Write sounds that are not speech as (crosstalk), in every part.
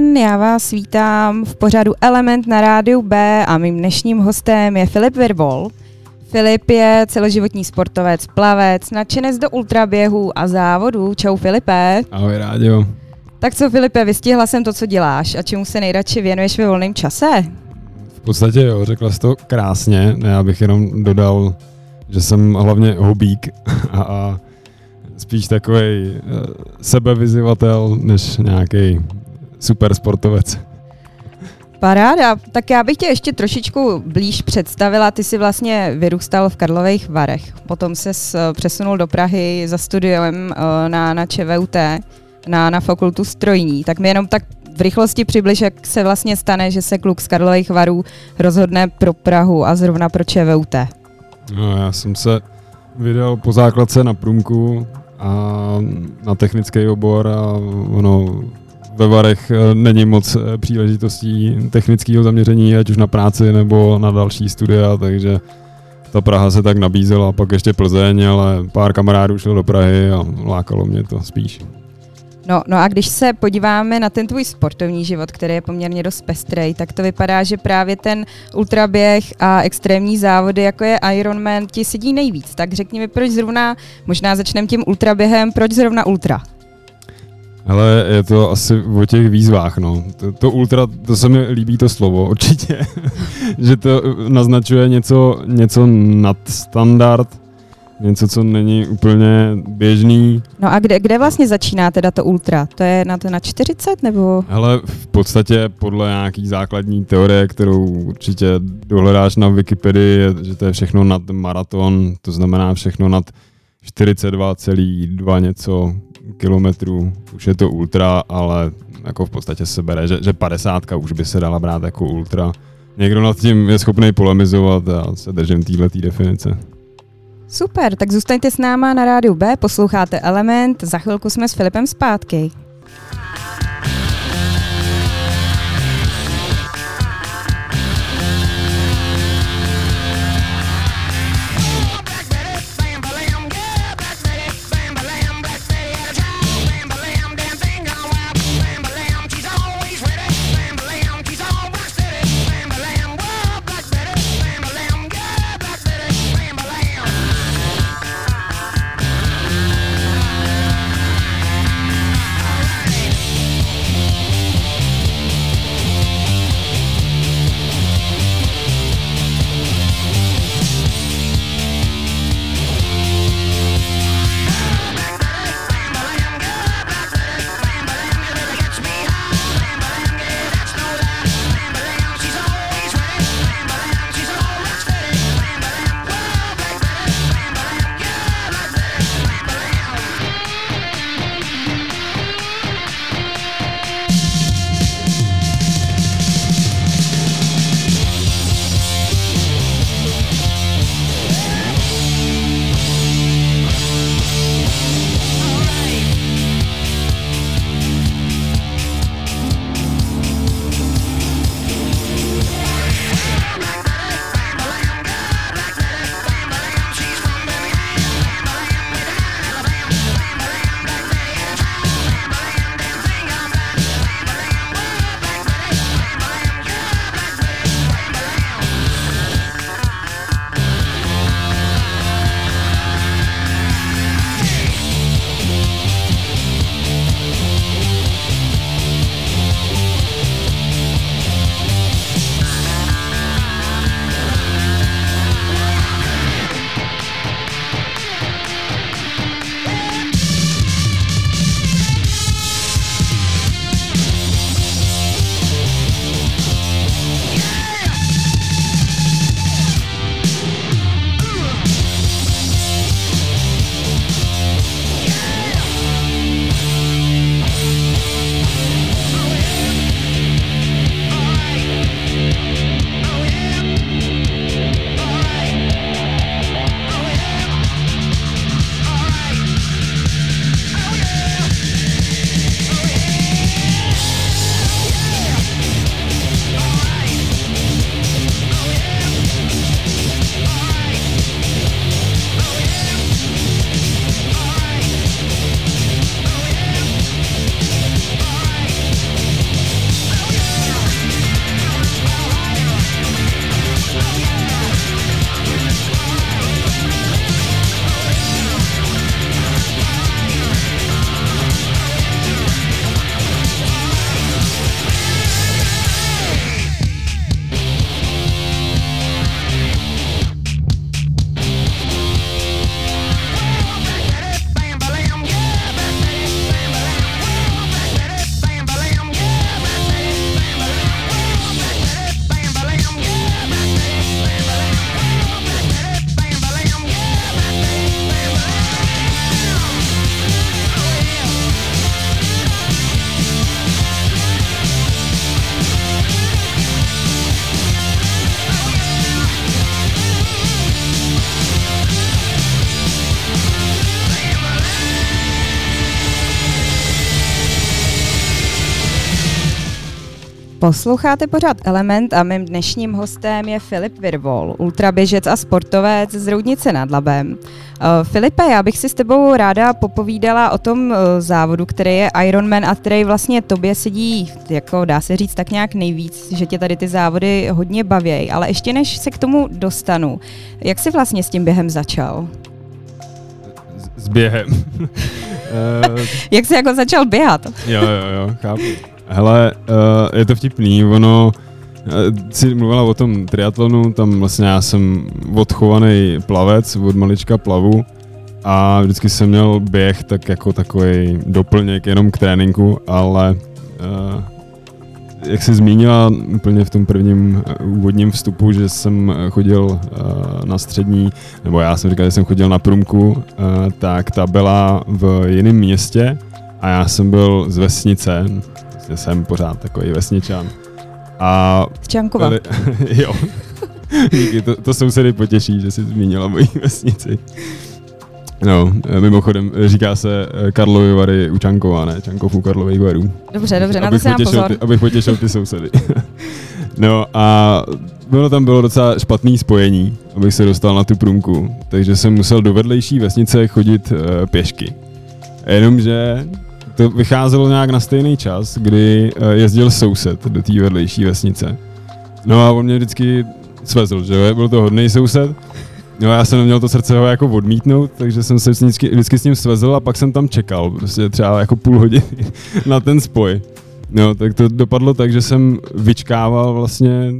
den, já vás vítám v pořadu Element na rádiu B a mým dnešním hostem je Filip Virvol. Filip je celoživotní sportovec, plavec, nadšenec do ultraběhu a závodů. Čau Filipe. Ahoj rádio. Tak co Filipe, vystihla jsem to, co děláš a čemu se nejradši věnuješ ve volném čase? V podstatě jo, řekla jsi to krásně. Já bych jenom dodal, že jsem hlavně hobík (laughs) a, a spíš takový sebevyzivatel, než nějaký super sportovec. Paráda, tak já bych tě ještě trošičku blíž představila. Ty jsi vlastně vyrůstal v Karlových Varech, potom se přesunul do Prahy za studiem eh, na, na ČVUT, na, na fakultu strojní. Tak mi jenom tak v rychlosti přibliž, jak se vlastně stane, že se kluk z Karlových Varů rozhodne pro Prahu a zrovna pro ČVUT. No, já jsem se vydal po základce na průmku a na technický obor a ono ve Varech eh, není moc eh, příležitostí technického zaměření, ať už na práci nebo na další studia, takže ta Praha se tak nabízela, pak ještě Plzeň, ale pár kamarádů šlo do Prahy a lákalo mě to spíš. No, no a když se podíváme na ten tvůj sportovní život, který je poměrně dost pestrej, tak to vypadá, že právě ten ultraběh a extrémní závody, jako je Ironman, ti sedí nejvíc. Tak řekni mi, proč zrovna, možná začneme tím ultraběhem, proč zrovna ultra? Ale je to asi o těch výzvách, no. To, to ultra, to se mi líbí to slovo, (laughs) určitě. že to naznačuje něco, něco nad standard, něco, co není úplně běžný. No a kde, kde vlastně začíná teda to ultra? To je na to na 40 nebo? Ale v podstatě podle nějaký základní teorie, kterou určitě dohledáš na Wikipedii, je, že to je všechno nad maraton, to znamená všechno nad 42,2 něco kilometrů. Už je to ultra, ale jako v podstatě se bere, že, že 50 už by se dala brát jako ultra. Někdo nad tím je schopný polemizovat a se držím této definice. Super, tak zůstaňte s náma na rádiu B, posloucháte Element, za chvilku jsme s Filipem zpátky. Posloucháte pořád Element a mým dnešním hostem je Filip Virvol, ultraběžec a sportovec z Roudnice nad Labem. Uh, Filipe, já bych si s tebou ráda popovídala o tom uh, závodu, který je Ironman a který vlastně tobě sedí, jako dá se říct tak nějak nejvíc, že tě tady ty závody hodně baví. Ale ještě než se k tomu dostanu, jak jsi vlastně s tím během začal? S během. (laughs) Eh, (laughs) jak jsi jako začal běhat? jo, jo, jo, chápu. Hele, uh, je to vtipný, ono, uh, si mluvila o tom triatlonu, tam vlastně já jsem odchovaný plavec, od malička plavu a vždycky jsem měl běh tak jako takový doplněk jenom k tréninku, ale uh, jak jsi zmínila úplně v tom prvním úvodním vstupu, že jsem chodil uh, na střední, nebo já jsem říkal, že jsem chodil na průmku, uh, tak ta byla v jiném městě a já jsem byl z vesnice, vlastně jsem pořád takový vesničan. A z Čankova. Byli, (laughs) jo. Díky, to, to sousedy potěší, že jsi zmínila moji vesnici. No, mimochodem říká se eh, Karlovy Vary u Čankova, ne? Čankov u Karlových Varů. Dobře, dobře, na to si pozor. Ty, abych potěšil ty sousedy. (laughs) no a bylo tam bylo docela špatný spojení, abych se dostal na tu průmku, takže jsem musel do vedlejší vesnice chodit uh, pěšky. Jenomže to vycházelo nějak na stejný čas, kdy uh, jezdil soused do té vedlejší vesnice. No a on mě vždycky svezl, že byl to hodný soused. No já jsem neměl to srdce ho jako odmítnout, takže jsem se vždycky, vždycky s ním svezl a pak jsem tam čekal, prostě třeba jako půl hodiny (laughs) na ten spoj. No, tak to dopadlo tak, že jsem vyčkával vlastně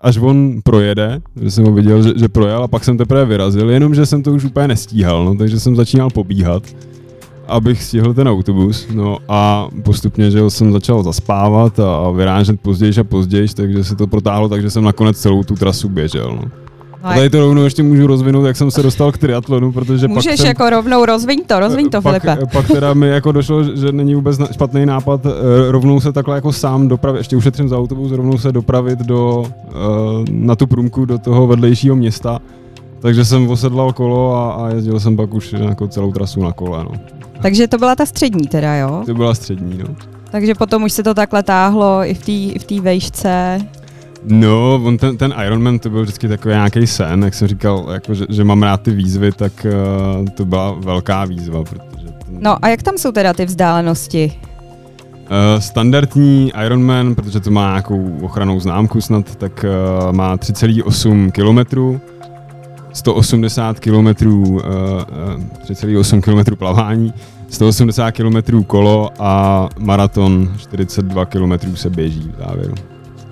až on projede, že jsem ho viděl, že, že projel a pak jsem teprve vyrazil, jenomže jsem to už úplně nestíhal, no, takže jsem začínal pobíhat abych stihl ten autobus, no a postupně, že jsem začal zaspávat a vyrážet později a později, takže se to protáhlo, takže jsem nakonec celou tu trasu běžel, no. A tady to rovnou ještě můžu rozvinout, jak jsem se dostal k triatlonu, protože Můžeš pak jsem, jako rovnou rozviň to, rozviň to, pak, Filipe. Pak teda mi jako došlo, že není vůbec špatný nápad eh, rovnou se takhle jako sám dopravit, ještě ušetřím za autobus, rovnou se dopravit do, eh, na tu průmku do toho vedlejšího města. Takže jsem osedlal kolo a, a jezdil jsem pak už jako celou trasu na kole. No. Takže to byla ta střední teda, jo? To byla střední, no. Takže potom už se to takhle táhlo i v té v tý vejšce. No, on ten, ten Ironman to byl vždycky takový nějaký sen, jak jsem říkal, jako, že, že mám rád ty výzvy, tak uh, to byla velká výzva. Protože ten... No a jak tam jsou teda ty vzdálenosti? Uh, standardní Ironman, protože to má nějakou ochranou známku snad, tak uh, má 3,8 km, 180 km, uh, 3,8 km plavání, 180 km kolo a maraton 42 km se běží v závěru.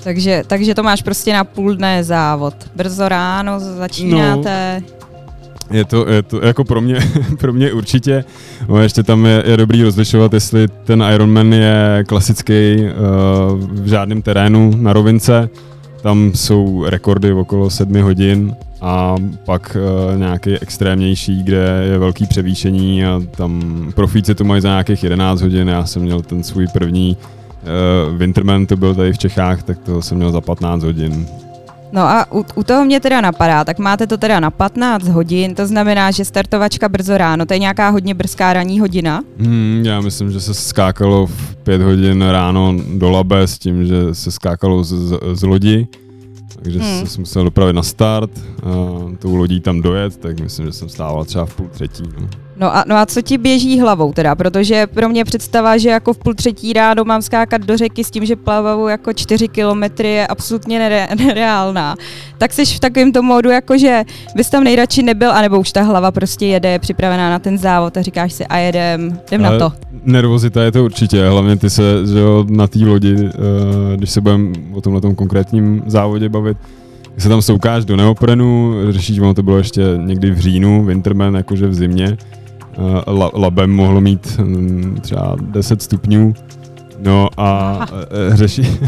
Takže, takže to máš prostě na půl dne závod. Brzo ráno začínáte. No. Je to, je to jako pro mě, (laughs) pro mě určitě. No, ještě tam je, je dobrý rozlišovat, jestli ten Ironman je klasický uh, v žádném terénu na rovince. Tam jsou rekordy okolo sedmi hodin a pak uh, nějaký extrémnější, kde je velký převýšení a tam profíci to mají za nějakých 11 hodin. Já jsem měl ten svůj první uh, Winterman, to byl tady v Čechách, tak to jsem měl za 15 hodin. No a u, u toho mě teda napadá, tak máte to teda na 15 hodin, to znamená, že startovačka brzo ráno, to je nějaká hodně brzká ranní hodina? Hmm, já myslím, že se skákalo v 5 hodin ráno do Labe s tím, že se skákalo z, z, z lodi takže hmm. jsem musel dopravit na start, a tou lodí tam dojet, tak myslím, že jsem stával třeba v půl třetí. No. No a, no a co ti běží hlavou teda? Protože pro mě představa, že jako v půl třetí ráno mám skákat do řeky s tím, že plavou jako čtyři kilometry je absolutně nere, (laughs) nereálná. Tak jsi v takovém tom módu, jako že bys tam nejradši nebyl, anebo už ta hlava prostě jede, je připravená na ten závod a říkáš si a jedem, jdem Ale na to. Nervozita je to určitě, hlavně ty se že jo, na té lodi, uh, když se budeme o tomhle konkrétním závodě bavit, se tam soukáš do neoprenu, řešíš, ono to bylo ještě někdy v říjnu, Winterman, jakože v zimě, uh, labem mohlo mít um, třeba 10 stupňů, No a uh, řeši, (laughs)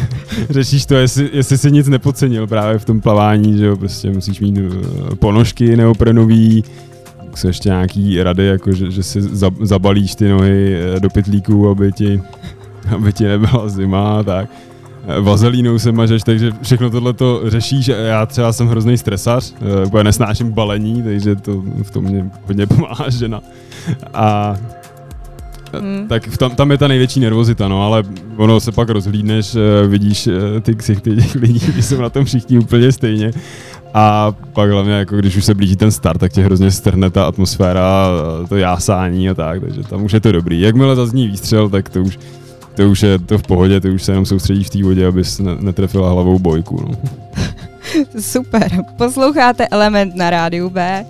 řešíš to, jestli, jestli jsi nic nepocenil právě v tom plavání, že jo, prostě musíš mít ponožky neoprenový, jsou ještě nějaký rady, jako že, že si zabalíš ty nohy do pytlíků, aby ti, (laughs) aby ti nebyla zima tak. Vazelínou se mažeš, takže všechno tohle to řešíš. Já třeba jsem hrozný stresař, úplně nesnáším balení, takže to v tom mě hodně (laughs) pomáhá žena. A Hmm. Tak tam, tam je ta největší nervozita, no, ale ono se pak rozhlídneš, eh, vidíš eh, ty ksichty těch lidí, (laughs) jsou na tom všichni úplně stejně. A pak hlavně, jako když už se blíží ten start, tak tě hrozně strhne ta atmosféra, to jásání a tak, takže tam už je to dobrý. Jakmile zazní výstřel, tak to už, to už je to v pohodě, ty už se jenom soustředíš v té vodě, abys ne, netrefila hlavou bojku. No. (laughs) Super. Posloucháte Element na rádiu B.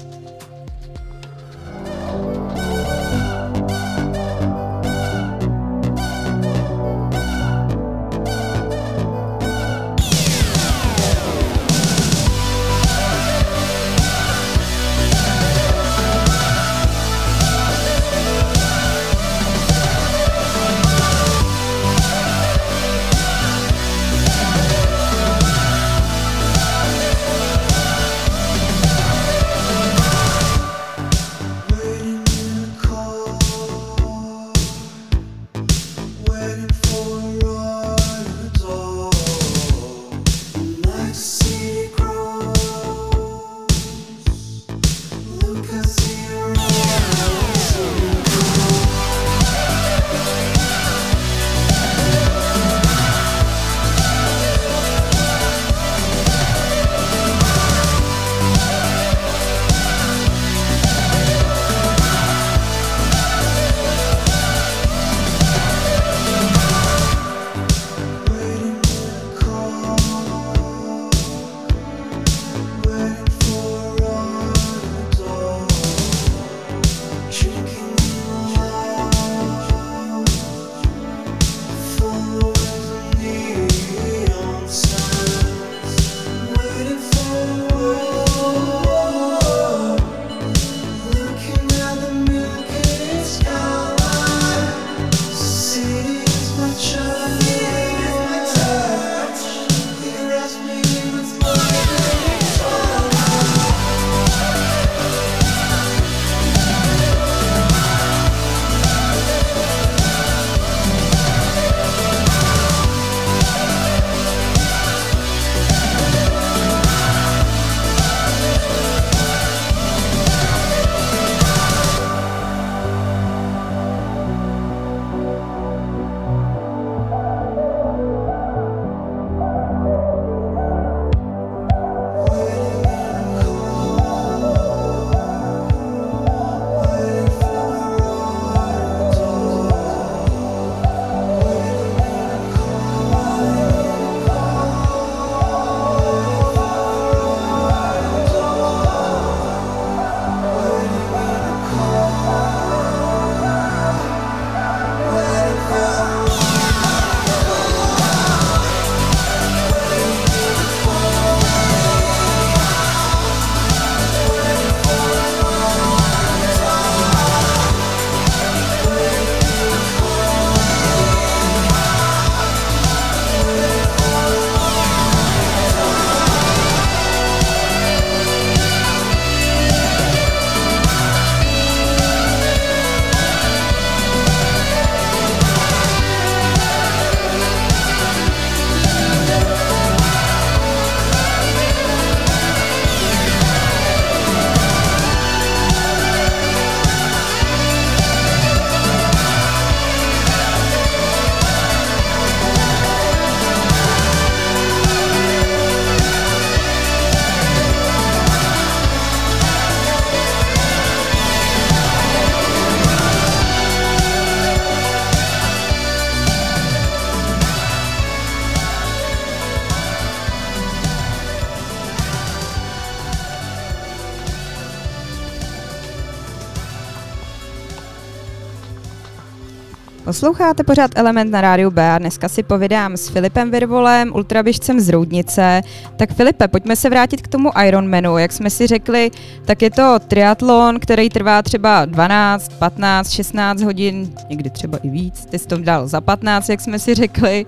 Posloucháte pořád Element na rádiu B a dneska si povídám s Filipem Virvolem, ultraběžcem z Roudnice. Tak Filipe, pojďme se vrátit k tomu Ironmanu. Jak jsme si řekli, tak je to triatlon, který trvá třeba 12, 15, 16 hodin, někdy třeba i víc. Ty jsi to dal za 15, jak jsme si řekli.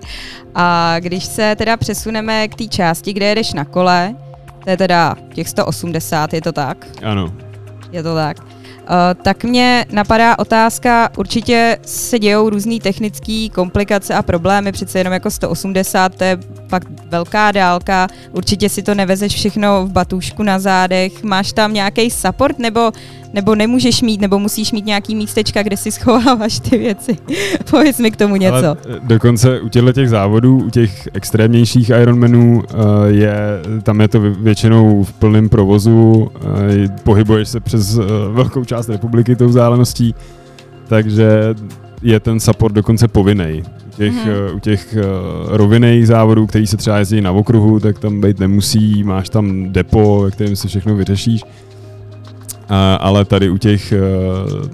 A když se teda přesuneme k té části, kde jedeš na kole, to je teda těch 180, je to tak? Ano. Je to tak. Uh, tak mě napadá otázka, určitě se dějou různé technické komplikace a problémy, přece jenom jako 180, to je fakt velká dálka, určitě si to nevezeš všechno v batůžku na zádech, máš tam nějaký support, nebo nebo nemůžeš mít, nebo musíš mít nějaký místečka, kde si schováváš ty věci. (laughs) Pověz mi k tomu něco. Ale eh, dokonce u těchto těch závodů, u těch extrémnějších Ironmanů, uh, je, tam je to většinou v plném provozu, uh, pohybuješ se přes velkou část republiky tou vzdáleností, takže je ten support dokonce povinný. U těch, mm-hmm. u těch uh, rovinných závodů, který se třeba jezdí na okruhu, tak tam být nemusí, máš tam depo, ve kterém si všechno vyřešíš. Uh, ale tady u těch uh,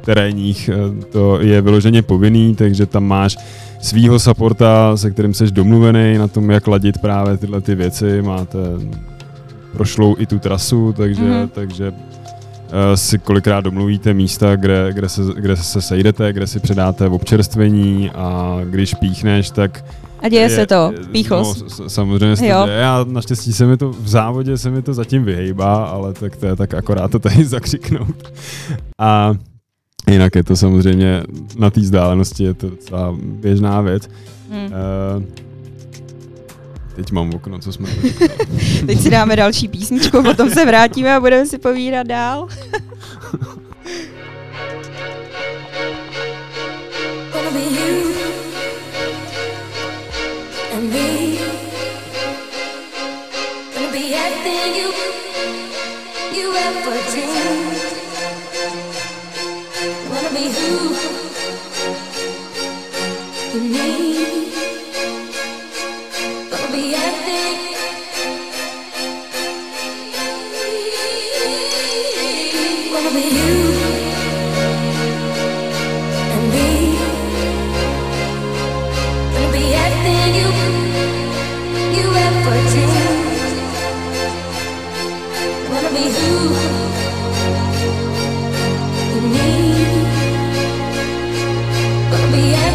terénních uh, to je vyloženě povinný, takže tam máš svýho supporta, se kterým jsi domluvený na tom, jak ladit právě tyhle ty věci. Máte prošlou i tu trasu, takže, mm-hmm. takže Eh, si kolikrát domluvíte místa, kde, kde, se, kde se sejdete, kde si předáte v občerstvení a když píchneš, tak a děje je, se to, píchos. No, samozřejmě, se já naštěstí se mi to, v závodě se mi to zatím vyhejbá, ale tak to je tak akorát to tady (laughs) zakřiknout. A jinak je to samozřejmě na té vzdálenosti je to docela běžná věc. Hmm. Uh, Teď mám okno, co jsme (laughs) Teď si dáme další písničku, potom se vrátíme a budeme si povídat dál. gonna be you Gonna be everything you, you ever me. But we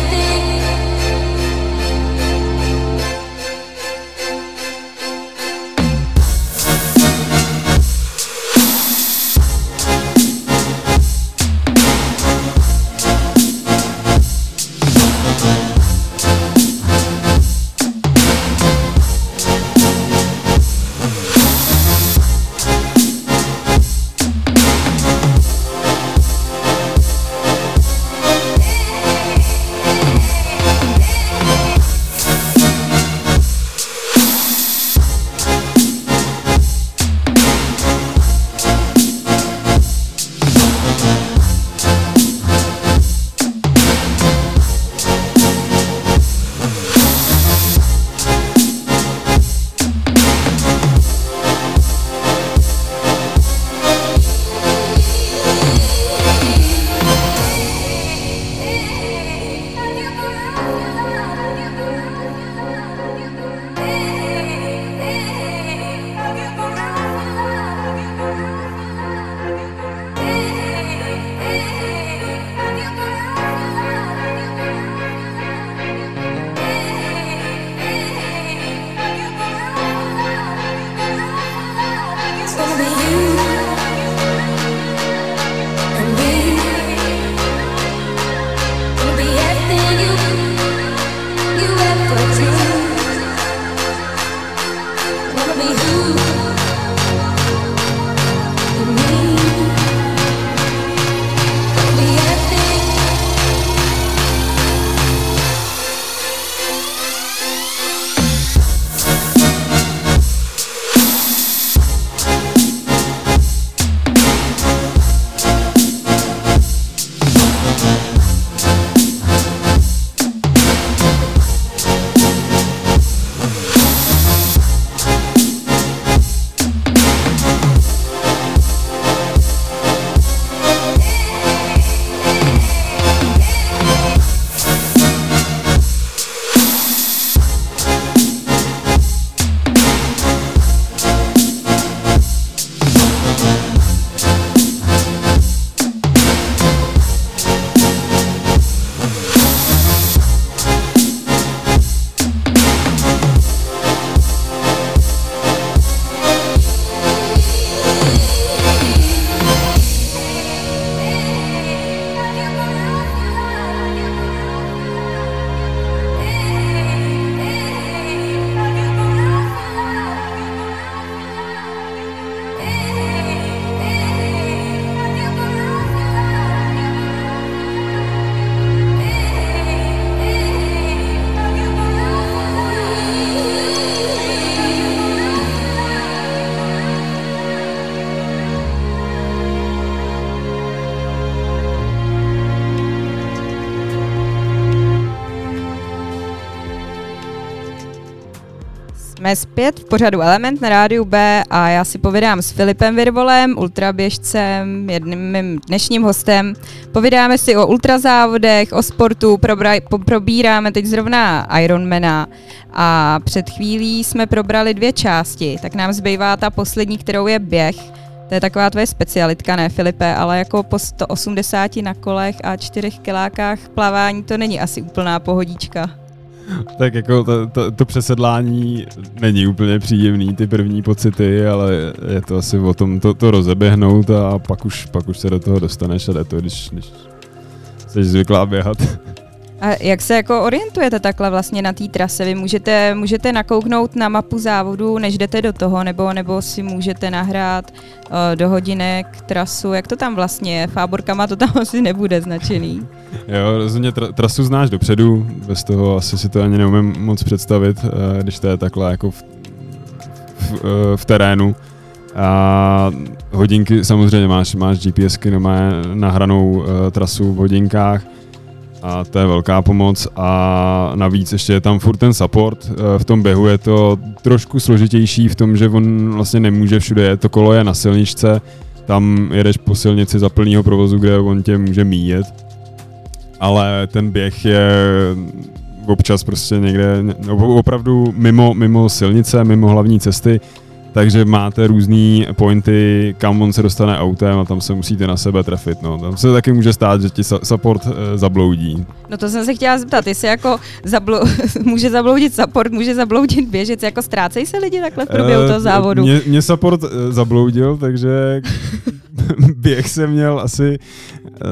Jsme zpět v pořadu Element na rádiu B a já si povídám s Filipem Virvolem, ultraběžcem, jedním mým dnešním hostem. Povídáme si o ultrazávodech, o sportu, probra- probíráme teď zrovna Ironmana a před chvílí jsme probrali dvě části, tak nám zbývá ta poslední, kterou je běh. To je taková tvoje specialitka, ne Filipe, ale jako po 180 na kolech a 4 kilákách plavání to není asi úplná pohodička. (laughs) Tak jako to, to, to přesedlání není úplně příjemný, ty první pocity, ale je to asi o tom to, to rozeběhnout a pak už, pak už se do toho dostaneš a jde to, když, když jsi zvyklá běhat. (laughs) A jak se jako orientujete takhle vlastně na té trase? Vy můžete, můžete nakouknout na mapu závodu, než jdete do toho, nebo, nebo si můžete nahrát uh, do hodinek trasu, jak to tam vlastně je? Fáborkama to tam (laughs) asi nebude značený. Jo, rozhodně tra- trasu znáš dopředu, bez toho asi si to ani neumím moc představit, eh, když to je takhle jako v, v, eh, v terénu. A hodinky samozřejmě máš, máš GPSky, no má nahranou uh, trasu v hodinkách a to je velká pomoc a navíc ještě je tam furt ten support. Uh, v tom běhu je to trošku složitější v tom, že on vlastně nemůže všude, to kolo je na silničce, tam jedeš po silnici za plného provozu, kde on tě může míjet ale ten běh je občas prostě někde opravdu mimo, mimo silnice, mimo hlavní cesty, takže máte různé pointy, kam on se dostane autem a tam se musíte na sebe trefit. No. Tam se taky může stát, že ti support e, zabloudí. No to jsem se chtěla zeptat, jestli jako zablo- (laughs) může zabloudit support, může zabloudit běžec, jako ztrácejí se lidi takhle v průběhu Eh, toho závodu? Mě, mě support e, zabloudil, takže (laughs) běh jsem měl asi,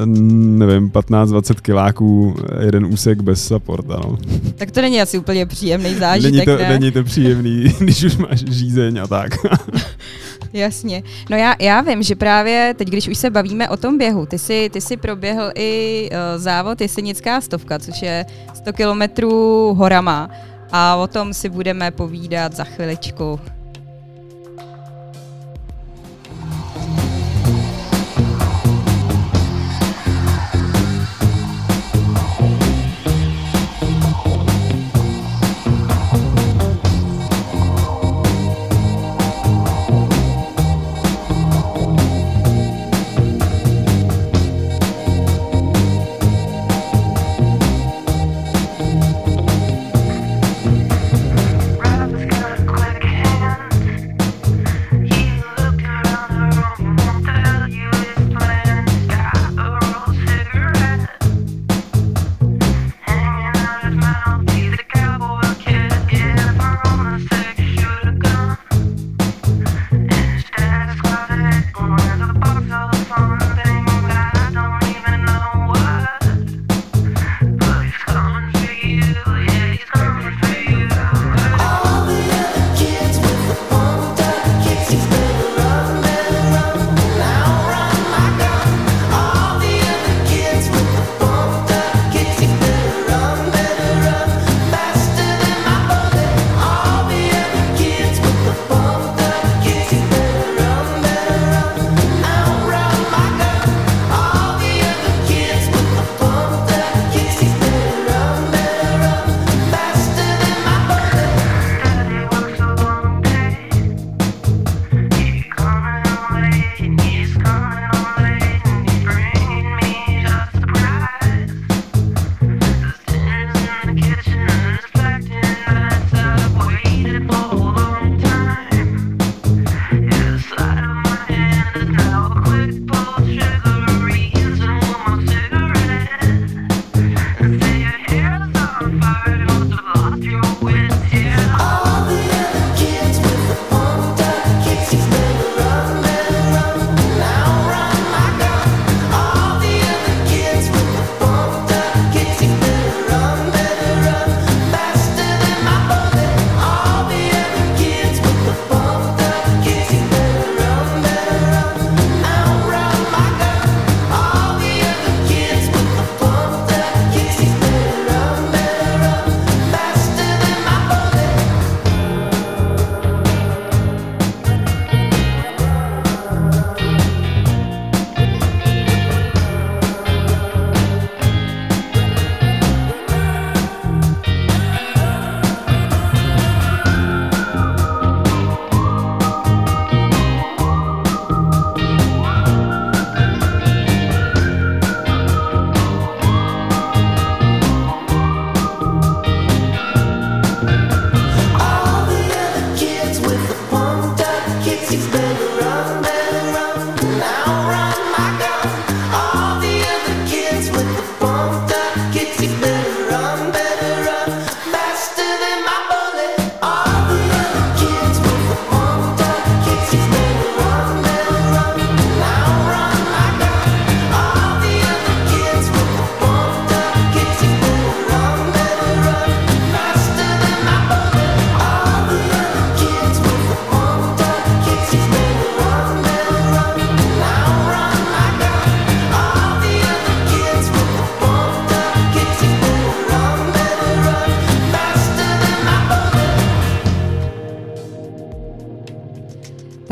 nevím, 15-20 kiláků, e, jeden úsek bez supporta. No. Tak to není asi úplně příjemný zážitek, Není to, ne? není to příjemný, (laughs) když už máš žízeň a tak. (laughs) Jasně. No já, já vím, že právě teď, když už se bavíme o tom běhu, ty jsi, ty jsi proběhl i uh, závod Jesenická stovka, což je 100 kilometrů horama a o tom si budeme povídat za chviličku.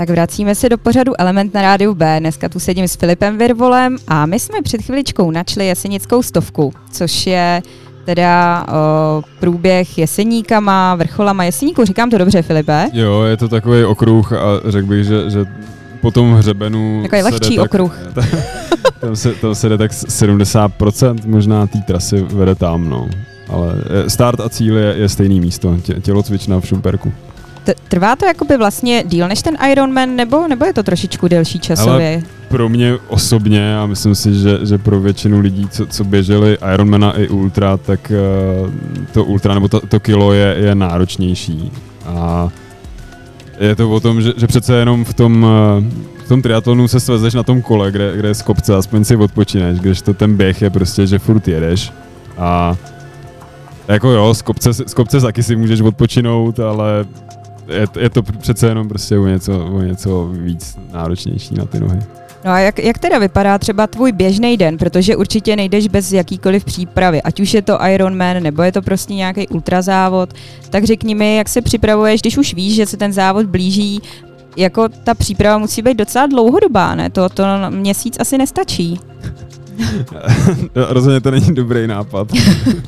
Tak vracíme se do pořadu Element na rádiu B. Dneska tu sedím s Filipem Virvolem a my jsme před chviličkou načli jesenickou stovku, což je teda o, průběh jeseníkama, vrcholama jeseníku. Říkám to dobře, Filipe? Jo, je to takový okruh a řekl bych, že, že po tom hřebenu... Takový lehčí tak, okruh. (laughs) tam, se, tam se jde tak 70% možná té trasy vede tam, no. Ale eh, start a cíl je, je stejný místo, tě, tělocvična v Šumperku. Trvá to jakoby vlastně díl než ten Ironman, nebo, nebo je to trošičku delší časově? Ale pro mě osobně a myslím si, že, že pro většinu lidí, co, co běželi Ironmana i Ultra, tak uh, to Ultra nebo to, to kilo je, je náročnější. A je to o tom, že, že přece jenom v tom, uh, v tom triatlonu se svezeš na tom kole, kde, kde je z kopce, aspoň si odpočineš, když to ten běh je prostě, že furt jedeš. A jako jo, z kopce, z kopce taky si můžeš odpočinout, ale je, je to přece jenom prostě o něco, o něco víc náročnější na ty nohy. No a jak, jak teda vypadá třeba tvůj běžný den, protože určitě nejdeš bez jakýkoliv přípravy, ať už je to Ironman nebo je to prostě nějaký ultrazávod, tak řekni mi, jak se připravuješ, když už víš, že se ten závod blíží, jako ta příprava musí být docela dlouhodobá, ne? To, to měsíc asi nestačí. (laughs) (laughs) Rozhodně to není dobrý nápad.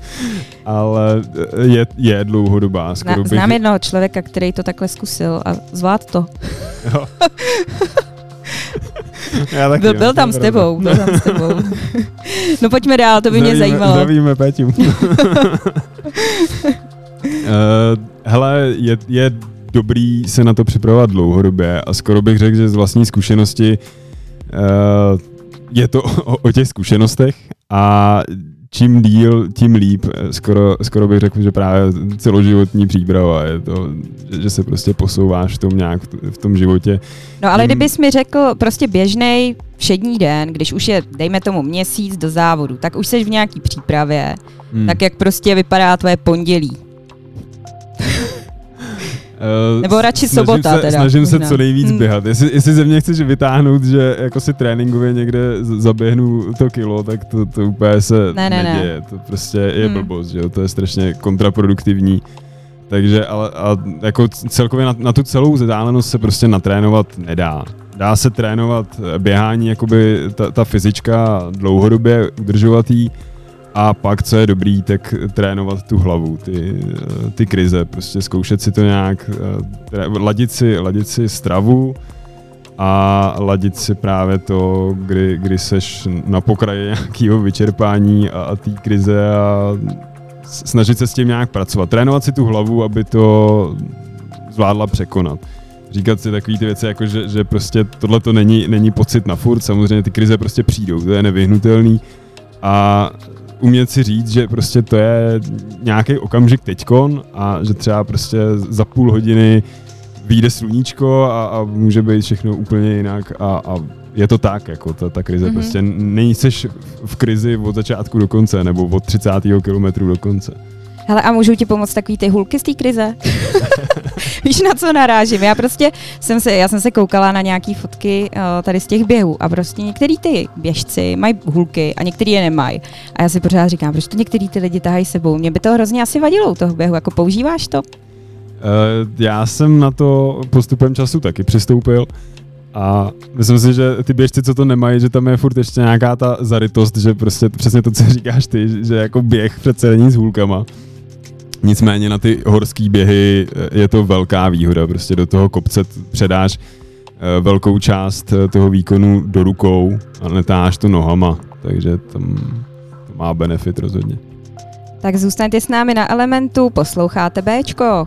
(laughs) Ale je, je dlouhodobá. Skoro Zna, znám bych... jednoho člověka, který to takhle zkusil a zvlád to. (laughs) Já taky, byl, byl tam s tebou, byl tam s tebou. no pojďme dál, to by zdravíme, mě zajímalo. Zdravíme, Peťu. uh, hele, je, je dobrý se na to připravovat dlouhodobě a skoro bych řekl, že z vlastní zkušenosti uh, je to (laughs) o, o těch zkušenostech a čím díl, tím líp. Skoro, skoro bych řekl, že právě celoživotní příprava je to, že se prostě posouváš v tom nějak v tom životě. No ale kdybys mi řekl prostě běžný všední den, když už je, dejme tomu, měsíc do závodu, tak už jsi v nějaký přípravě, hmm. tak jak prostě vypadá tvoje pondělí? Uh, Nebo radši snažím sobota se, teda. Snažím možná. se co nejvíc hmm. běhat. Jestli, jestli ze mě chceš vytáhnout, že jako si tréninkově někde zaběhnu to kilo, tak to, to úplně se ne, ne, neděje. Ne. To prostě je hmm. blbost, že jo? to je strašně kontraproduktivní. Takže ale a jako celkově na, na tu celou vzdálenost se prostě natrénovat nedá. Dá se trénovat běhání, jakoby ta, ta fyzička dlouhodobě udržovatý, a pak, co je dobrý, tak trénovat tu hlavu, ty, ty krize, prostě zkoušet si to nějak, eh, ladit si, ladit si stravu a ladit si právě to, kdy, kdy seš na pokraji nějakého vyčerpání a, a té krize a snažit se s tím nějak pracovat. Trénovat si tu hlavu, aby to zvládla překonat. Říkat si takové ty věci, jako že, že prostě tohle to není, není pocit na furt, samozřejmě ty krize prostě přijdou, to je nevyhnutelný. A umět si říct, že prostě to je nějaký okamžik teďkon a že třeba prostě za půl hodiny vyjde sluníčko a, a může být všechno úplně jinak a, a je to tak, jako ta, ta krize mm-hmm. prostě nejseš v krizi od začátku do konce nebo od 30. kilometru do konce. Hele, a můžou ti pomoct takový ty hulky z té krize? (laughs) Víš, na co narážím? Já prostě jsem se, já jsem se koukala na nějaký fotky uh, tady z těch běhů a prostě některý ty běžci mají hulky a některý je nemají. A já si pořád říkám, proč to některý ty lidi tahají sebou? Mě by to hrozně asi vadilo u toho běhu. Jako používáš to? Uh, já jsem na to postupem času taky přistoupil. A myslím si, že ty běžci, co to nemají, že tam je furt ještě nějaká ta zarytost, že prostě přesně to, co říkáš ty, že jako běh přece není s hůlkama. Nicméně na ty horské běhy eh, je to velká výhoda, prostě do toho kopce předáš eh, velkou část eh, toho výkonu do rukou a netáš to nohama, takže tam to má benefit rozhodně. Tak zůstaňte s námi na Elementu, posloucháte Bčko.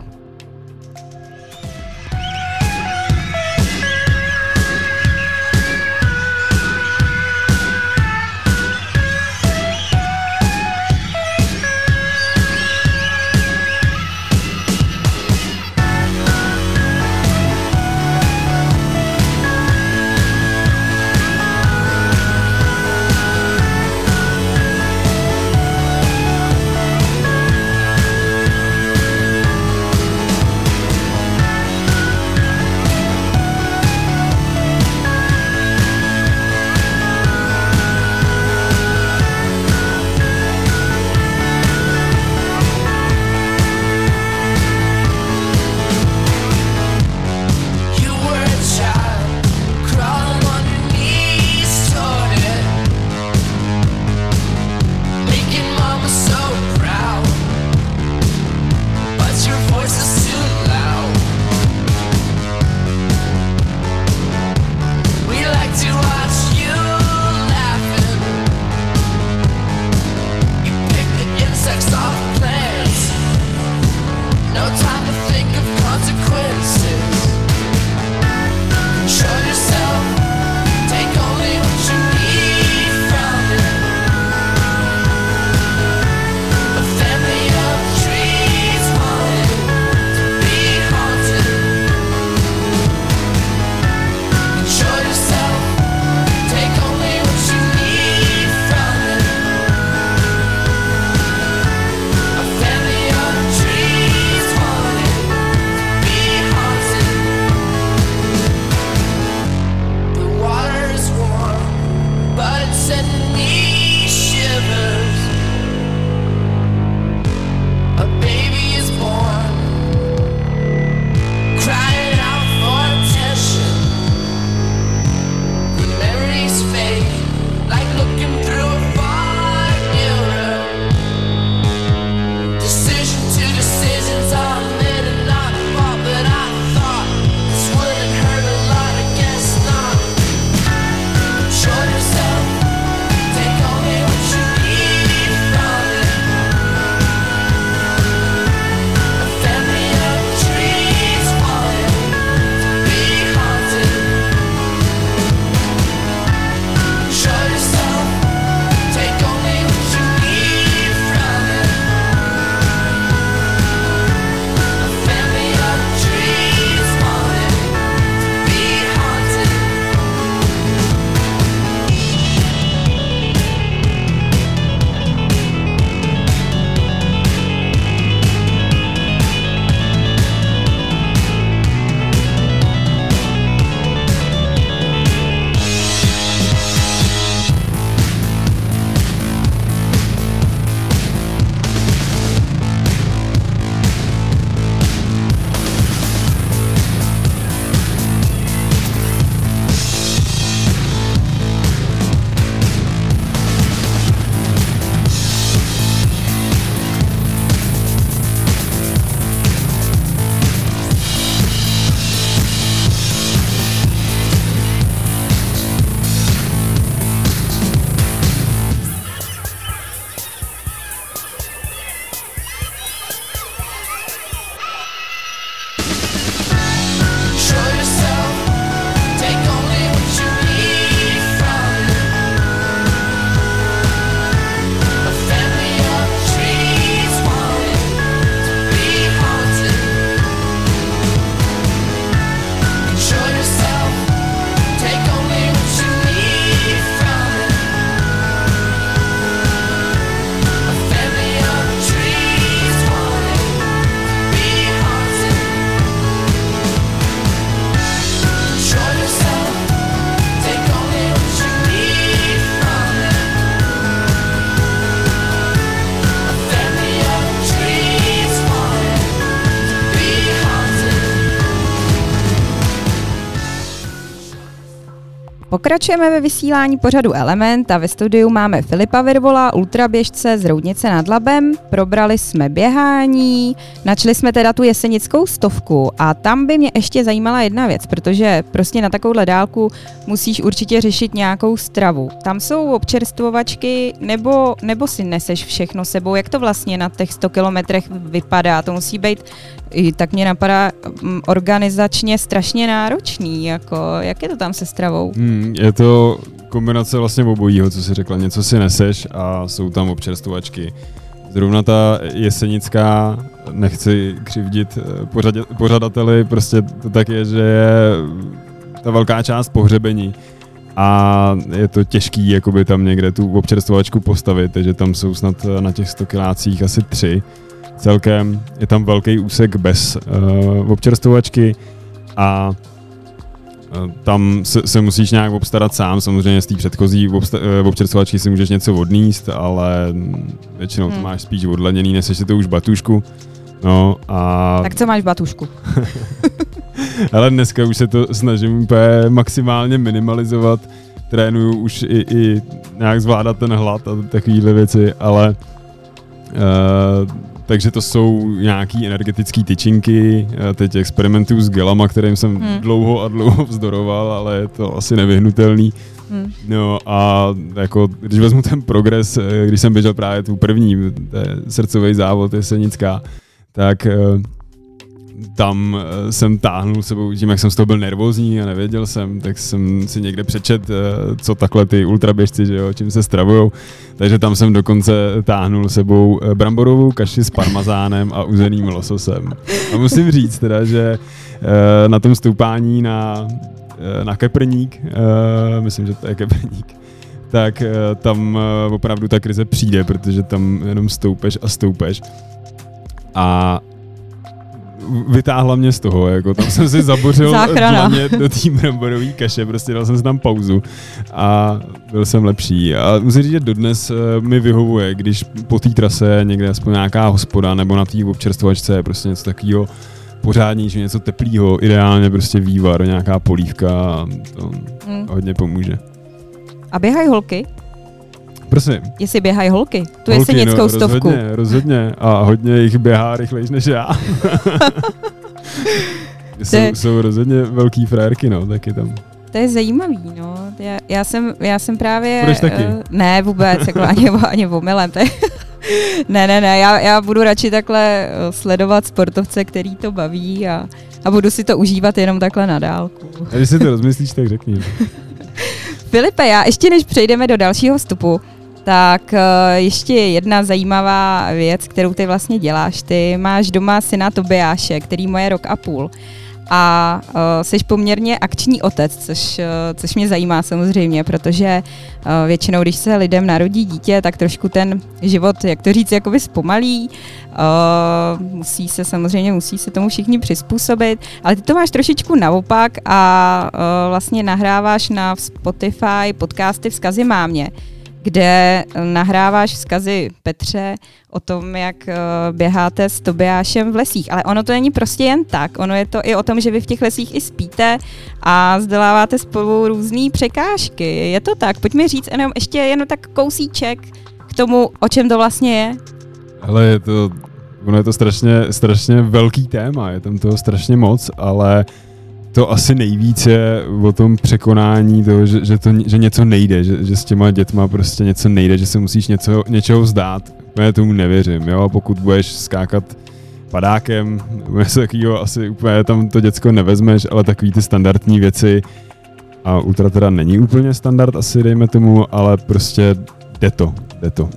Pokračujeme ve vysílání pořadu Element a ve studiu máme Filipa Virvola, ultraběžce z Roudnice nad Labem. Probrali jsme běhání, načli jsme teda tu jesenickou stovku a tam by mě ještě zajímala jedna věc, protože prostě na takovouhle dálku musíš určitě řešit nějakou stravu. Tam jsou občerstvovačky nebo, nebo si neseš všechno sebou? Jak to vlastně na těch 100 kilometrech vypadá? To musí být i tak mě napadá mm, organizačně strašně náročný, jako jak je to tam se stravou? Hmm, je to kombinace vlastně obojího, co jsi řekla. Něco si neseš a jsou tam občerstvovačky. Zrovna ta jesenická, nechci křivdit eh, pořadě, pořadateli, prostě to tak je, že je ta velká část pohřebení a je to těžký jakoby tam někde tu občerstvovačku postavit, takže tam jsou snad na těch 100 kilácích asi tři celkem. Je tam velký úsek bez uh, občerstvovačky a uh, tam se, se musíš nějak obstarat sám, samozřejmě z té předchozí obsta- uh, občerstvovačky si můžeš něco odníst, ale většinou hmm. to máš spíš odlaněný, neseš si to už batušku. No a... Tak co máš v batušku? (laughs) ale dneska už se to snažím úplně maximálně minimalizovat, trénuju už i, i nějak zvládat ten hlad a takovéhle věci, ale uh, takže to jsou nějaký energetické tyčinky, teď experimentuju s gelama, kterým jsem hmm. dlouho a dlouho vzdoroval, ale je to asi nevyhnutelný. Hmm. No a jako, když vezmu ten progres, eh, když jsem běžel právě tu první, srdcový závod Jesenická, tak eh, tam eh, jsem táhnul sebou, tím jak jsem z toho byl nervózní a nevěděl jsem, tak jsem si někde přečet, eh, co takhle ty ultraběžci, že jo, čím se stravujou. Takže tam jsem dokonce táhnul sebou eh, bramborovou kaši s parmazánem a uzeným lososem. A musím říct teda, že na tom stoupání na, na Keprník, myslím, že to je Keprník, tak tam opravdu ta krize přijde, protože tam jenom stoupeš a stoupeš. A vytáhla mě z toho, jako tam jsem si zabořil dlaně do té bramborové kaše, prostě dal jsem si tam pauzu a byl jsem lepší. A musím říct, že dodnes eh, mi vyhovuje, když po té trase někde aspoň nějaká hospoda nebo na té občerstvovačce je prostě něco takového pořádnější, něco teplého, ideálně prostě vývar, nějaká polívka, to hmm. hodně pomůže. A běhají holky? Prosím. Jestli běhají holky, tu holky, jesenickou no, stovku. Rozhodně, rozhodně. A hodně jich běhá rychlejš než já. (laughs) jsou, jsou rozhodně velký frérky, no, taky tam. To je zajímavý, no. Já, já, jsem, já jsem právě... Budeš taky? Uh, ne, vůbec, jako ani, ani omylem. To je, (laughs) ne, ne, ne, já, já budu radši takhle eh, sledovat sportovce, který to baví a, a budu si to užívat jenom takhle na dálku. A když si to rozmyslíš, tak řekni. (laughs) Filipe, já ještě než přejdeme do dalšího vstupu, tak eh, ještě jedna zajímavá věc, kterou ty vlastně děláš. Ty máš doma syna Tobiáše, který má rok a půl. A uh, jsi poměrně akční otec, což, uh, což mě zajímá samozřejmě, protože uh, většinou, když se lidem narodí dítě, tak trošku ten život, jak to říct, jakoby zpomalí, uh, musí se samozřejmě, musí se tomu všichni přizpůsobit, ale ty to máš trošičku naopak a uh, vlastně nahráváš na Spotify podcasty Vzkazy mámě kde nahráváš vzkazy Petře o tom, jak eh, běháte s Tobiášem v lesích. Ale ono to není prostě jen tak. Ono je to i o tom, že vy v těch lesích i spíte a zdeláváte spolu různé překážky. Je to tak? Pojďme říct jenom ještě jenom tak kousíček k tomu, o čem to vlastně je. Ale je to, ono je to strašně, strašně velký téma, je tam toho strašně moc, ale uh, to asi nejvíc je o tom překonání toho, že, že, to, že něco nejde, že, že s těma dětma prostě něco nejde, že se musíš něco, něčeho vzdát. Já tomu nevěřím, jo, pokud budeš skákat padákem, nebo něco takového, asi úplně tam to děcko nevezmeš, ale takový ty standardní věci, a ultra teda není úplně standard asi, dejme tomu, ale prostě jde to, jde to.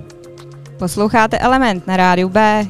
Posloucháte Element na rádiu B.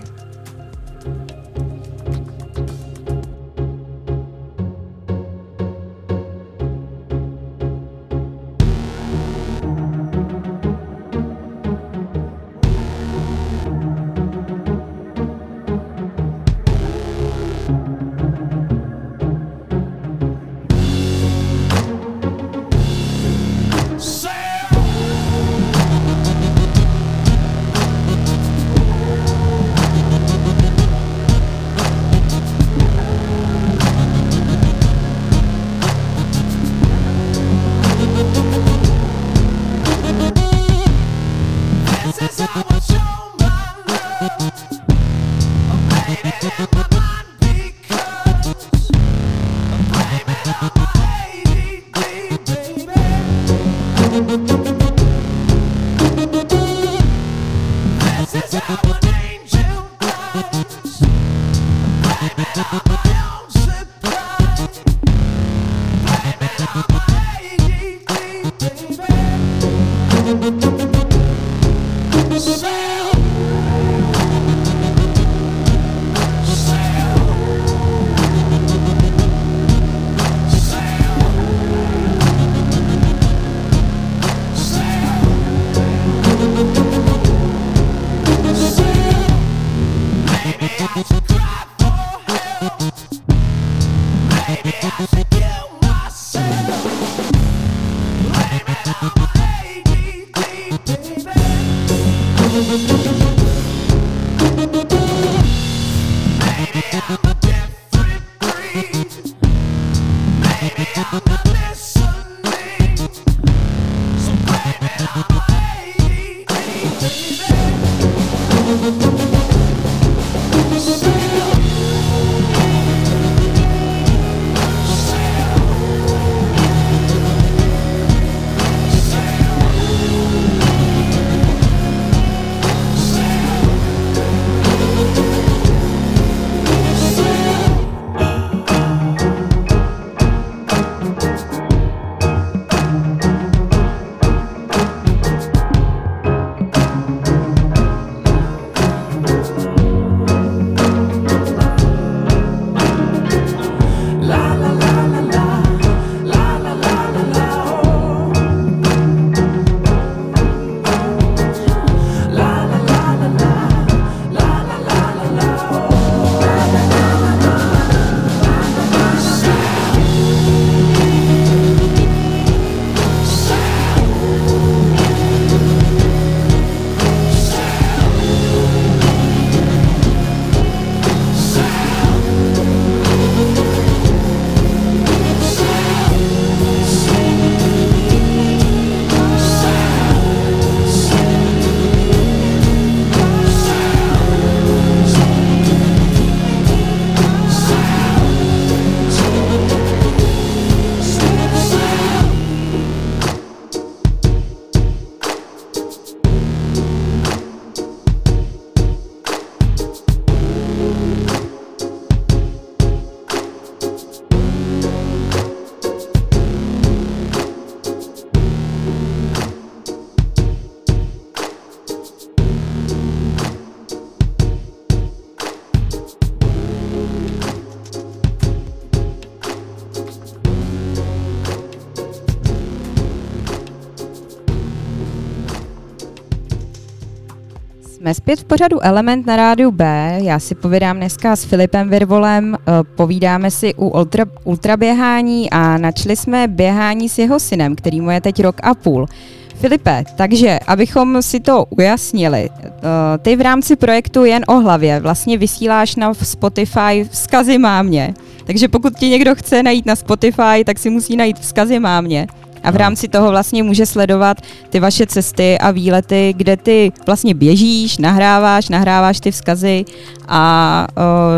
zpět v pořadu Element na rádiu B. Já si povídám dneska s Filipem Virvolem, eh, povídáme si u ultra, ultraběhání a načli jsme běhání s jeho synem, který mu je teď rok a půl. Filipe, takže abychom si to ujasnili, eh, ty v rámci projektu Jen o hlavě vlastně vysíláš na Spotify vzkazy mámě. Takže pokud ti někdo chce najít na Spotify, tak si musí najít vzkazy mámě. A v rámci toho vlastně může sledovat ty vaše cesty a výlety, kde ty vlastně běžíš, nahráváš, nahráváš ty vzkazy a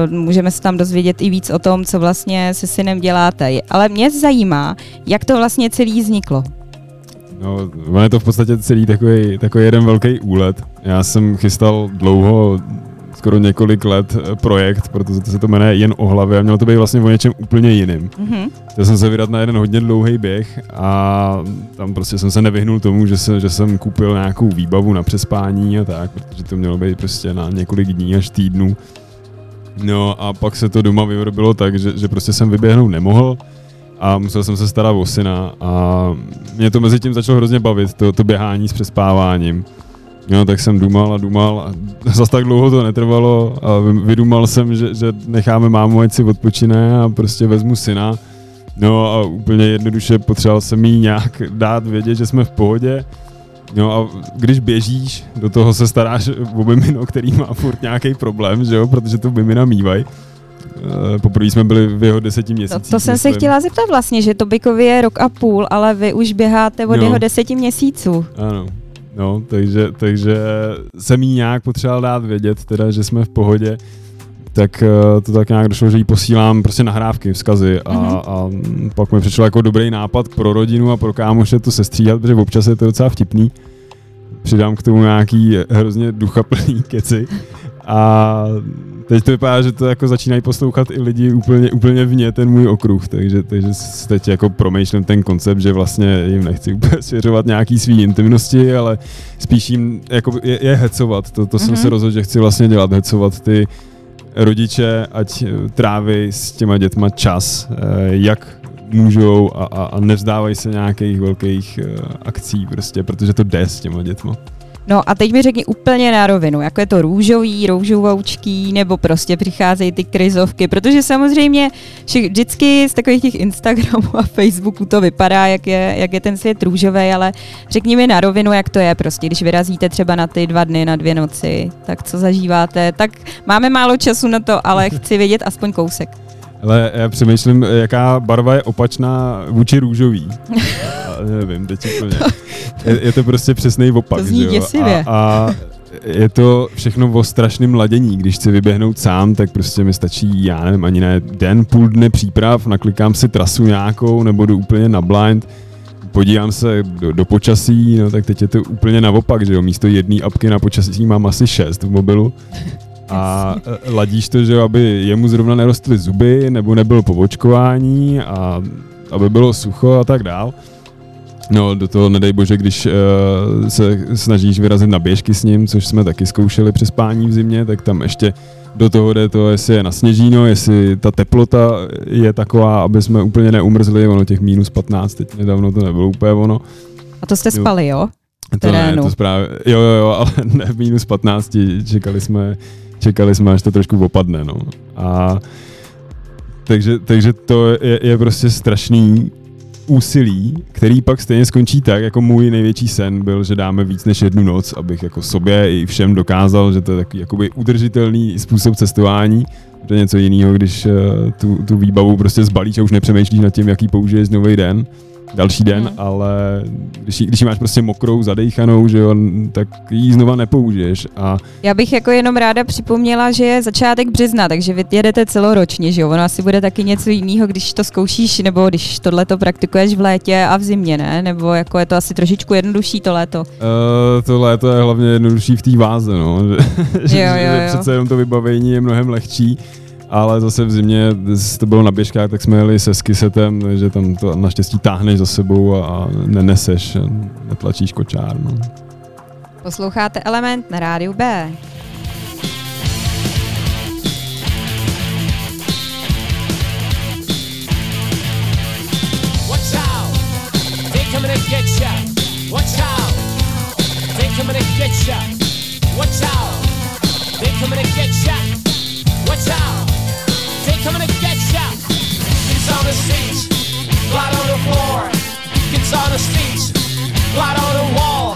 uh, můžeme se tam dozvědět i víc o tom, co vlastně se synem děláte. Ale mě zajímá, jak to vlastně celý vzniklo. No, je to v podstatě celý takový, takový jeden velký úlet. Já jsem chystal dlouho skoro několik let eh, projekt, protože to se to jmenuje jen o hlavě a mělo to být vlastně o něčem úplně jiným. Mm-hmm. Chtěl jsem se vydat na jeden hodně dlouhý běh a tam prostě jsem se nevyhnul tomu, že, se, že jsem koupil nějakou výbavu na přespání a tak, protože to mělo být prostě na několik dní až týdnů. No a pak se to doma vyrobilo tak, že, že prostě jsem vyběhnout nemohl a musel jsem se starat o syna a mě to mezi tím začalo hrozně bavit, to, to běhání s přespáváním. No, tak jsem dumal a dumal a (laughs) zase tak dlouho to netrvalo a vydumal jsem, že, že necháme mámu, ať si odpočine a prostě vezmu syna. No a úplně jednoduše potřeboval jsem jí nějak dát vědět, že jsme v pohodě. No a když běžíš, do toho se staráš o mimino, který má furt nějaký problém, že jo, protože to mimina mývají. Eh, poprvé jsme byli v jeho deseti měsících. To, to jsem se chtěla zeptat vlastně, že Tobikovi je rok a půl, ale vy už běháte od no. jeho deseti měsíců. Ano. No, takže, takže jsem jí nějak potřeboval dát vědět, teda, že jsme v pohodě, tak uh, to tak nějak došlo, že jí posílám prostě nahrávky, vzkazy a, mm-hmm. a pak mi přišlo jako dobrý nápad pro rodinu a pro kámoše to sestříhat, protože občas je to docela vtipný. Přidám k tomu nějaký hrozně duchaplný keci a teď to vypadá, že to jako začínají poslouchat i lidi úplně, úplně vně ten můj okruh, takže, takže teď jako promýšlím ten koncept, že vlastně jim nechci úplně svěřovat nějaký svý intimnosti, ale spíš jim jako je, je hecovat, to, to mm-hmm. jsem Mhm. se rozhodl, že chci vlastně dělat, hecovat ty rodiče, ať tráví s těma dětma čas, eh, jak můžou a, a, a nevzdávají se nějakých velkých uh, akcí prostě, protože to jde s těma dětma. No a teď mi řekni úplně na rovinu, jako je to růžový, růžovoučký, nebo prostě přicházejí ty krizovky, protože samozřejmě vždycky z takových těch Instagramů a Facebooku to vypadá, jak je, jak je ten svět růžový, ale řekni mi na rovinu, jak to je prostě, když vyrazíte třeba na ty dva dny, na dvě noci, tak co zažíváte, tak máme málo času na to, ale chci vědět aspoň kousek. Ale já přemýšlím, jaká barva je opačná vůči růžový. (laughs) A nevím, teď úplně. Je, je to prostě přesný opak. To zní že jo? děsivě. A, a je to všechno o strašném ladění. Když chci vyběhnout sám, tak prostě mi stačí, já nevím, ani ne den, půl dne příprav, naklikám si trasu nějakou, nebo jdu úplně na blind, podívám se do, do počasí, no tak teď je to úplně naopak, že jo, místo jedné apky na počasí mám asi šest v mobilu. A e, ladíš to, že aby jemu zrovna nerostly zuby, nebo nebyl po očkování a aby bylo sucho a tak dál. No, do toho nedej bože, když uh, se snažíš vyrazit na běžky s ním, což jsme taky zkoušeli při spání v zimě, tak tam ještě do toho jde to, jestli je na sněžíno, jestli ta teplota je taková, aby jsme úplně neumrzli, ono těch minus 15, teď nedávno to nebylo úplně ono. A to jste Jo. spali, jo? To ne, terénu. to správně, jo, jo, jo, ale (laughs) ne v minus 15, čekali jsme, čekali jsme, až to trošku opadne, no. A takže, takže to je, je prostě strašný úsilí, který pak stejně skončí tak, jako můj největší sen byl, že dáme víc než jednu noc, abych jako sobě i všem dokázal, že to je takový jakoby udržitelný způsob cestování. To je něco jiného, když uh, tu, tu výbavu prostě zbalíš a už nepřemýšlíš nad tím, jaký použiješ nový den, další den, hmm. ale když, ji- když ji máš prostě mokrou, zadejchanou, že jo, tak ji znova nepoužiješ a Já bych jako jenom ráda připomněla, že je začátek března, takže vy jedete celoročně, že jo? Ono asi bude taky něco jiného, když to zkoušíš, nebo když tohle to praktikuješ v létě a v zimě, ne? Nebo jako je to asi trošičku jednodušší to léto. Uh, to léto je hlavně jednodušší v té váze, no. že, (laughs) že, Jo, jo, že jo. přece jenom to vybavení je mnohem lehčí, ale zase v zimě, když to bylo na běžkách, tak jsme jeli se skisetem, že tam to naštěstí táhneš za sebou a, a neneseš, netlačíš kočár, no. Posloucháte Element na rádiu B. Watch out! They coming to get ya! Watch out! They coming to get ya! Watch out! Coming to get ya! It's on the streets, blood on the floor. It's on the streets, blood on the wall.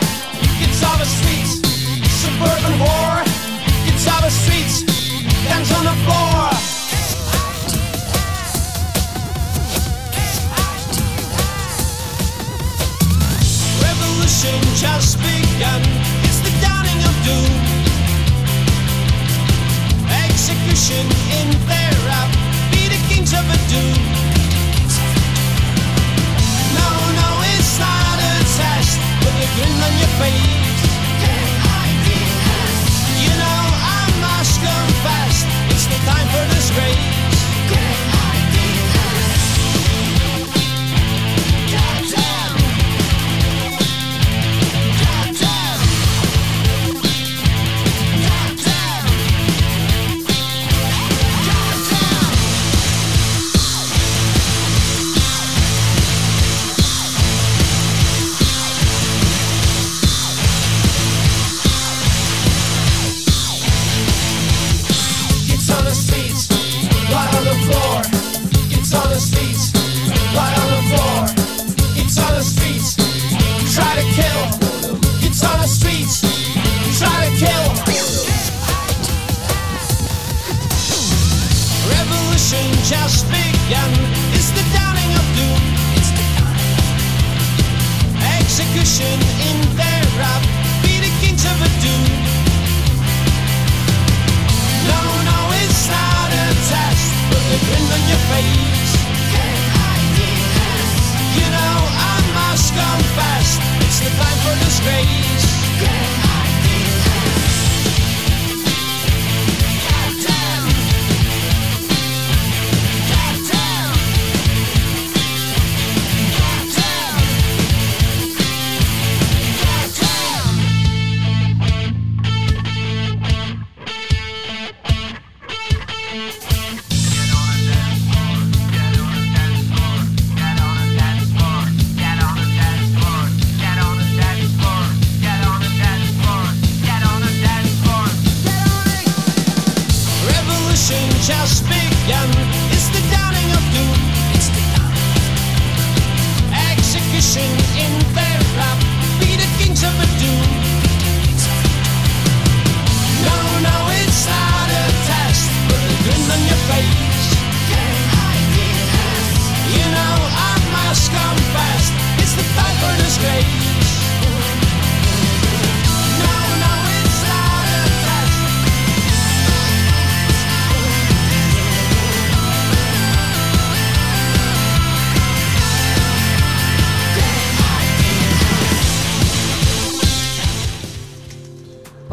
It's on the streets, suburban war. It's on the streets, guns on the floor. Revolution just begun. Execution in their wrath. Be the kings of a doom. No, no, it's not a test. Put a grin on your face. You know I must confess. It's the time for disgrace.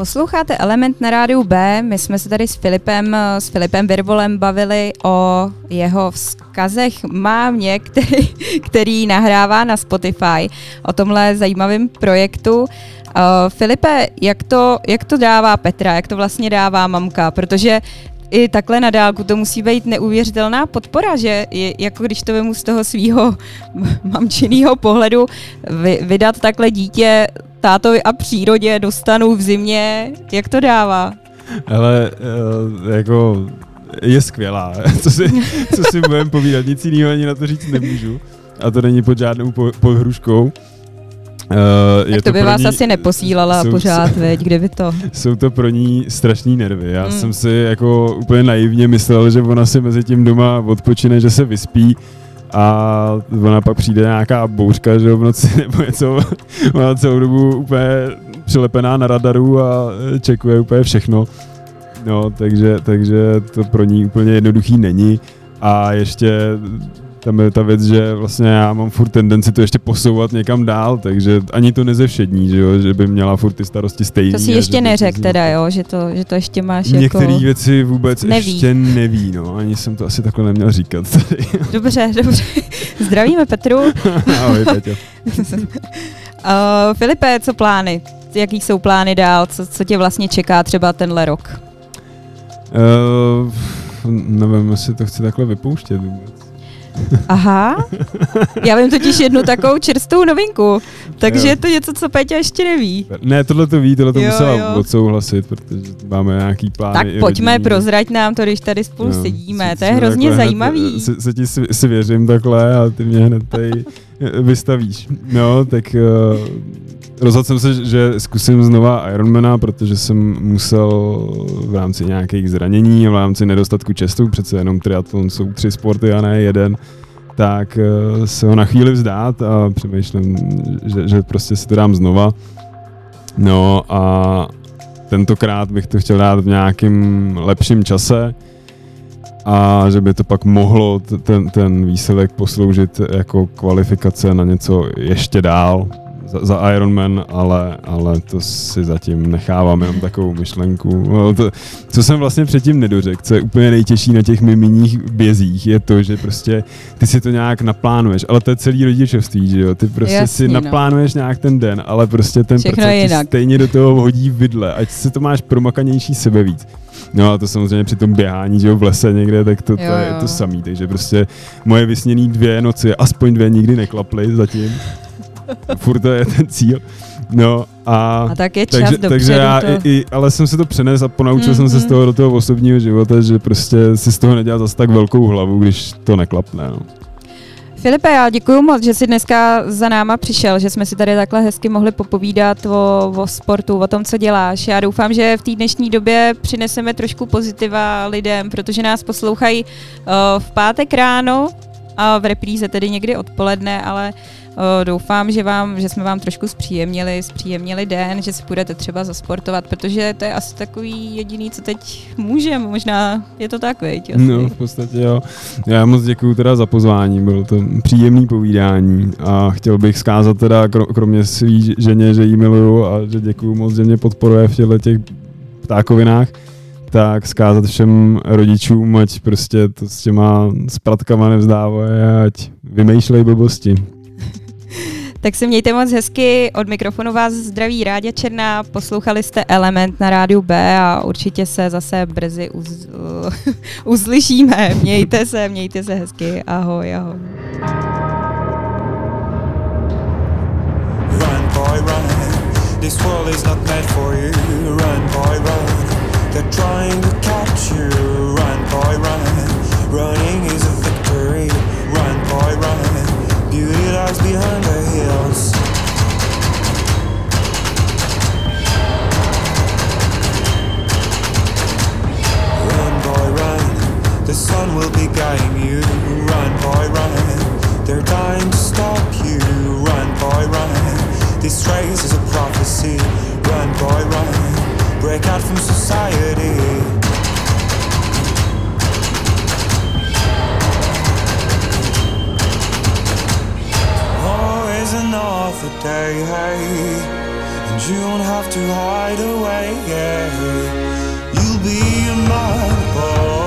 Posloucháte Element na rádiu B. My jsme se tady s Filipem, eh, s Filipem Virvolem bavili o jeho vzkazech mámě, který, (laughs) který nahrává na Spotify, o tomhle zajímavém projektu. Uh, Filipe, jak to, jak to dává Petra, jak to vlastně dává mamka, protože i takhle na dálku to musí být neuvěřitelná podpora, že je, jako když to vemu z toho svého (laughs) mamčinného pohledu, vy, vydat takhle dítě tátovi a přírodě dostanu v zimě, jak to dává? Ale uh, jako je skvělá. (laughs) Co si, co si budeme povídat, nic jiného ani na to říct nemůžu. A to není pod žádnou po, pohruškou. Uh, tak to by vás ní, asi neposílala jsou, pořád, veď, kdyby to. (laughs) Jsou to pro ní strašný nervy. Já mm. jsem si jako úplně naivně myslel, že ona si mezi tím doma odpočine, že se vyspí a ona pak přijde nějaká bouřka, že v noci (laughs) nebo něco, ona celou dobu úplně přilepená na radaru a čekuje úplně všechno. No, takže, takže to pro ní úplně jednoduchý není. A ještě tam je ta věc, že vlastně já mám furt tendenci to ještě posouvat někam dál, takže ani to nezevšední, že, jo, že by měla furt ty starosti stejný. To si ještě neřek teda, jo, že to, že to ještě máš Některé jako... věci vůbec neví. ještě neví, no, ani jsem to asi takhle neměl říkat tady. (laughs) Dobře, dobře. Zdravíme Petru. (laughs) Ahoj, Peťo. uh, (laughs) Filipe, co plány? Jaký jsou plány dál? Co, co tě vlastně čeká třeba tenhle rok? Uh, nevím, jestli to chci takhle vypouštět vůbec. Aha, já vím totiž jednu takovou čerstvou novinku, takže jo. je to něco, co Peťa ještě neví. Ne, tohle to ví, tohle to musela jo. odsouhlasit, protože máme nějaký plán. Tak pojďme, rodinný. prozrať nám to, když tady spolu jo, sedíme, si, to je hrozně zajímavý. Hned, se, se ti si, si věřím takhle a ty mě hned tady vystavíš. No, tak uh, rozhodl jsem se, že zkusím znova Ironmana, protože jsem musel v rámci nějakých zranění v rámci nedostatku času, přece jenom triatlon jsou tři sporty a ne jeden, tak uh, se ho na chvíli vzdát a přemýšlím, že, že prostě si to dám znova. No a tentokrát bych to chtěl dát v nějakém lepším čase, a že by to pak mohlo ten, ten výsledek posloužit jako kvalifikace na něco ještě dál za, za Ironman, ale, ale to si zatím nechávám jenom takovou myšlenku. No, to, co jsem vlastně předtím nedořekl, co je úplně nejtěžší na těch miminích bězích, je to, že prostě ty si to nějak naplánuješ, ale to je celý rodičovství, že jo? Ty prostě Jasný, si no. naplánuješ nějak ten den, ale prostě ten Všechno proces stejně do toho hodí vidle, ať si to máš promakanější sebe víc. No a to samozřejmě při tom běhání, že jo, v lese někde, tak to, to jo, je to samý. Takže prostě moje vysněné dvě noci, aspoň dvě nikdy neklaply zatím. (laughs) Furt to je ten cíl. No a, a tak je čas takže, takže já to... i, i, ale jsem si to přenes a ponaučil mm-hmm. jsem se z toho do toho osobního života, že prostě si z toho nedělat zase tak velkou hlavu, když to neklapne. No. Filipe, já děkuji moc, že jsi dneska za náma přišel, že jsme si tady takhle hezky mohli popovídat o, o sportu, o tom, co děláš. Já doufám, že v té dnešní době přineseme trošku pozitiva lidem, protože nás poslouchají uh, v pátek ráno a v repríze tedy někdy odpoledne, ale uh, Doufám, že, vám, že jsme vám trošku zpříjemnili, zpříjemnili den, že si budete třeba zasportovat, protože to je asi takový jediný, co teď můžeme. Možná je to tak, veď? No, v podstatě jo. Já moc děkuji teda za pozvání, bylo to příjemný povídání a chtěl bych zkázat teda kromě svý ženě, že jí miluju a že děkuji moc, že mě podporuje v těchto těch ptákovinách tak zkázat všem rodičům, ať prostě to s těma spratkama nevzdávají, ať vymýšlej blbosti. Tak se mějte moc hezky. Od mikrofonu vás zdraví Rádě Černá. Poslouchali jste Element na rádiu B a určitě se zase brzy uz, (laughs) uzlyšíme. Mějte se, mějte se hezky. Ahoj, ahoj. Run, boy, run. This world is not meant for you. Run, boy, run. They're trying to catch you. Run, boy, run. Running is a victory. Run, boy, run. Beauty lies behind the hills. Run, boy, run. The sun will be guiding you. Run, boy, run. They're dying to stop you. Run, boy, run. This race is a prophecy. Run, boy, run. Break out from society. Another day, and you don't have to hide away. You'll be in my